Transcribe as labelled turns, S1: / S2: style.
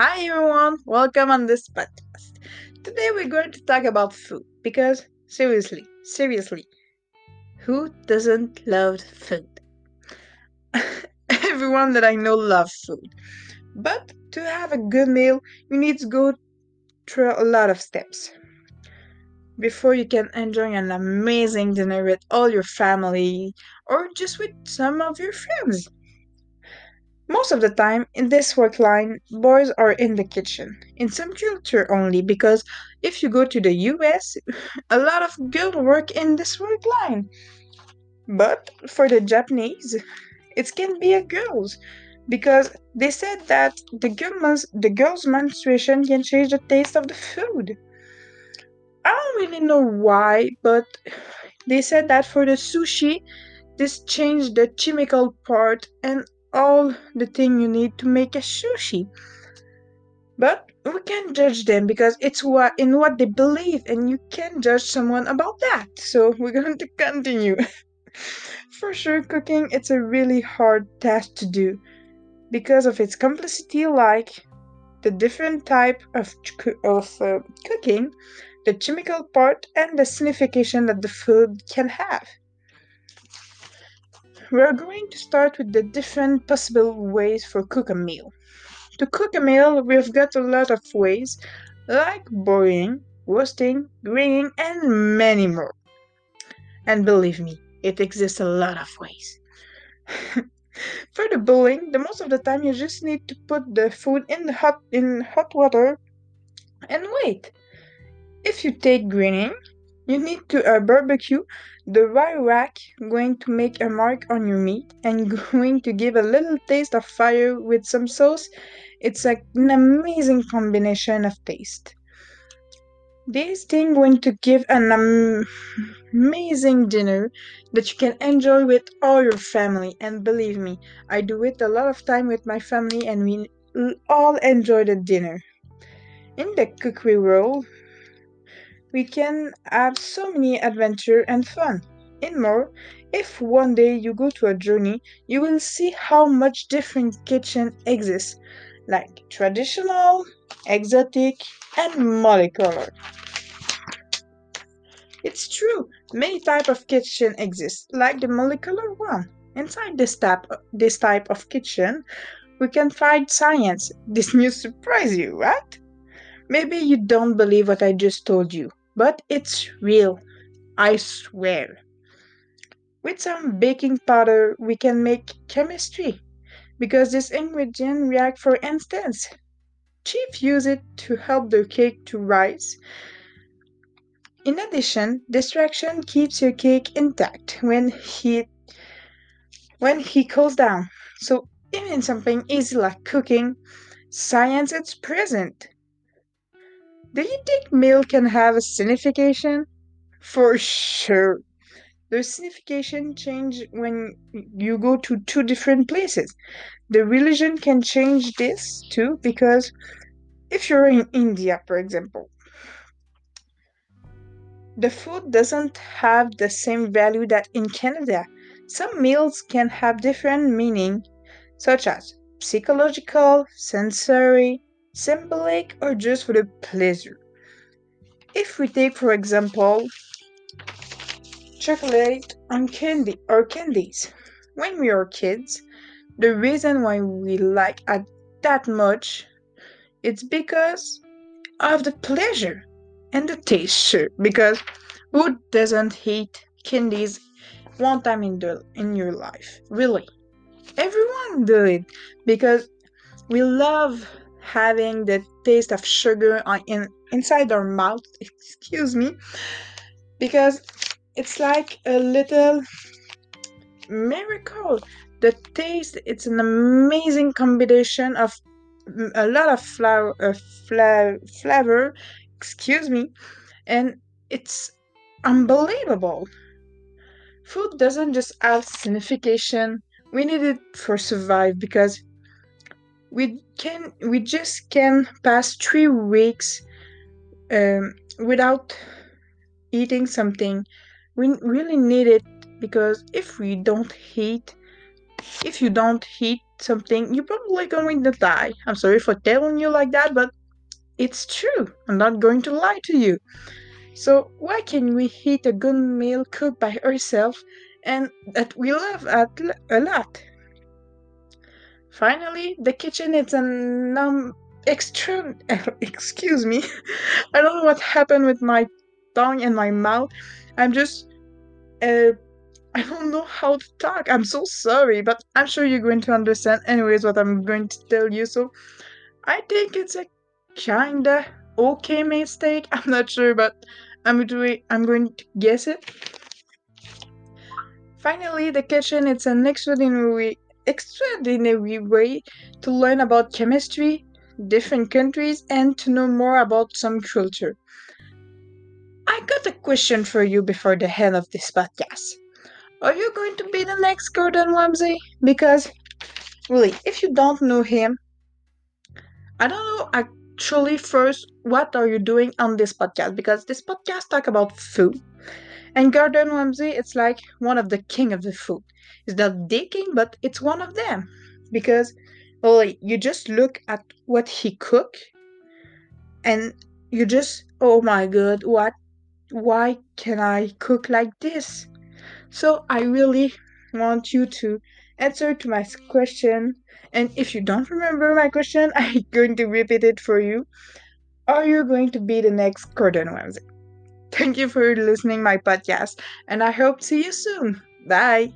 S1: Hi everyone, welcome on this podcast. Today we're going to talk about food because seriously, seriously, who doesn't love food? Everyone that I know loves food. But to have a good meal, you need to go through a lot of steps before you can enjoy an amazing dinner with all your family or just with some of your friends. Most of the time, in this work line, boys are in the kitchen. In some culture only, because if you go to the US, a lot of girls work in this work line. But for the Japanese, it can be a girls because they said that the girls the girl's menstruation can change the taste of the food. I don't really know why, but they said that for the sushi, this changed the chemical part and all the thing you need to make a sushi. But we can't judge them because it's what in what they believe, and you can't judge someone about that. So we're going to continue. For sure, cooking it's a really hard task to do because of its complexity, like the different type of of uh, cooking, the chemical part, and the signification that the food can have. We're going to start with the different possible ways for cook a meal. To cook a meal, we've got a lot of ways, like boiling, roasting, grilling, and many more. And believe me, it exists a lot of ways. for the boiling, the most of the time you just need to put the food in the hot in hot water and wait. If you take grilling, you need to uh, barbecue the wire rack going to make a mark on your meat and going to give a little taste of fire with some sauce. It's like an amazing combination of taste. This thing going to give an am- amazing dinner that you can enjoy with all your family. And believe me, I do it a lot of time with my family, and we all enjoy the dinner. In the cookery world, we can have so many adventure and fun. In more, if one day you go to a journey, you will see how much different kitchen exists, like traditional, exotic, and molecular. It's true, many type of kitchen exist, like the molecular one. Inside this type, this type of kitchen, we can find science. This news surprise you, right? Maybe you don't believe what I just told you, but it's real. I swear. With some baking powder, we can make chemistry because this ingredient react for instance. Chief use it to help the cake to rise. In addition, distraction keeps your cake intact when he when he cools down. So even something easy like cooking, science is present. Do you think milk can have a signification? For sure. The signification change when you go to two different places. The religion can change this too because if you're in India, for example, the food doesn't have the same value that in Canada. Some meals can have different meaning, such as psychological, sensory, symbolic, or just for the pleasure. If we take, for example, chocolate and candy or candies, when we are kids, the reason why we like it that much, it's because of the pleasure and the taste. Because who doesn't eat candies one time in the in your life? Really, everyone do it because we love having the taste of sugar on, in inside our mouth. Excuse me, because it's like a little miracle. The taste, it's an amazing combination of a lot of flour, uh, fla- flavor, excuse me, and it's unbelievable. Food doesn't just have signification. We need it for survive because we can we just can pass three weeks um, without eating something. We really need it because if we don't eat, if you don't eat something, you're probably going to die. I'm sorry for telling you like that, but it's true. I'm not going to lie to you. So, why can we eat a good meal cooked by ourselves and that we love at, a lot? Finally, the kitchen is an um, extreme. Excuse me. I don't know what happened with my tongue and my mouth. I'm just. Uh, I don't know how to talk. I'm so sorry, but I'm sure you're going to understand anyways what I'm going to tell you. So I think it's a kinda okay mistake. I'm not sure, but I'm doing I'm going to guess it. Finally, the kitchen it's an extraordinary extraordinary way to learn about chemistry, different countries, and to know more about some culture. I got a question for you before the end of this podcast. Are you going to be the next Gordon Ramsay? Because, really, if you don't know him, I don't know actually first what are you doing on this podcast because this podcast talk about food. And Gordon Ramsay, it's like one of the king of the food. It's not the king, but it's one of them. Because, well, you just look at what he cook, and you just, oh my god, what? Why can I cook like this? So I really want you to answer to my question. And if you don't remember my question, I'm going to repeat it for you. Are you going to be the next Gordon Ramsay? Thank you for listening my podcast, and I hope to see you soon. Bye.